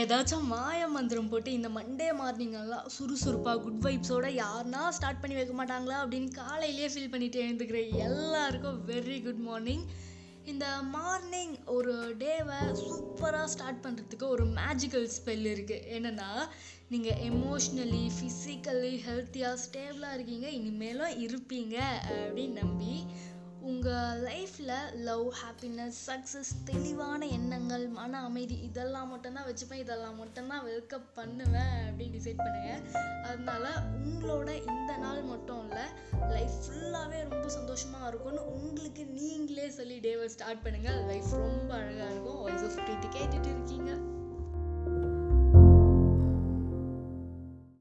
ஏதாச்சும் மாய மந்திரம் போட்டு இந்த மண்டே மார்னிங்கெல்லாம் சுறுசுறுப்பாக குட் வைப்ஸோட யாருனா ஸ்டார்ட் பண்ணி வைக்க மாட்டாங்களா அப்படின்னு காலையிலேயே ஃபீல் பண்ணிட்டு எழுந்துக்கிற எல்லாருக்கும் வெரி குட் மார்னிங் இந்த மார்னிங் ஒரு டேவை சூப்பராக ஸ்டார்ட் பண்ணுறதுக்கு ஒரு மேஜிக்கல் ஸ்பெல் இருக்குது என்னென்னா நீங்கள் எமோஷ்னலி ஃபிசிக்கலி ஹெல்த்தியாக ஸ்டேபிளாக இருக்கீங்க இனிமேலும் இருப்பீங்க அப்படின்னு நம்பி உங்கள் லைஃப்பில் லவ் ஹாப்பினஸ் சக்ஸஸ் தெளிவான எண்ணங்கள் மன அமைதி. இதெல்லாம் மட்டும்தான் வச்சுப்பேன் இதெல்லாம் மட்டும்தான் வெல்கப் பண்ணுவேன் அப்படின்னு டிசைட் பண்ணுங்கள் அதனால உங்களோட இந்த நாள் மட்டும் இல்லை லைஃப் ஃபுல்லாகவே ரொம்ப சந்தோஷமாக இருக்கும்னு உங்களுக்கு நீங்களே சொல்லி டேவை ஸ்டார்ட் பண்ணுங்கள் லைஃப் ரொம்ப அழகாக இருக்கும். Voice of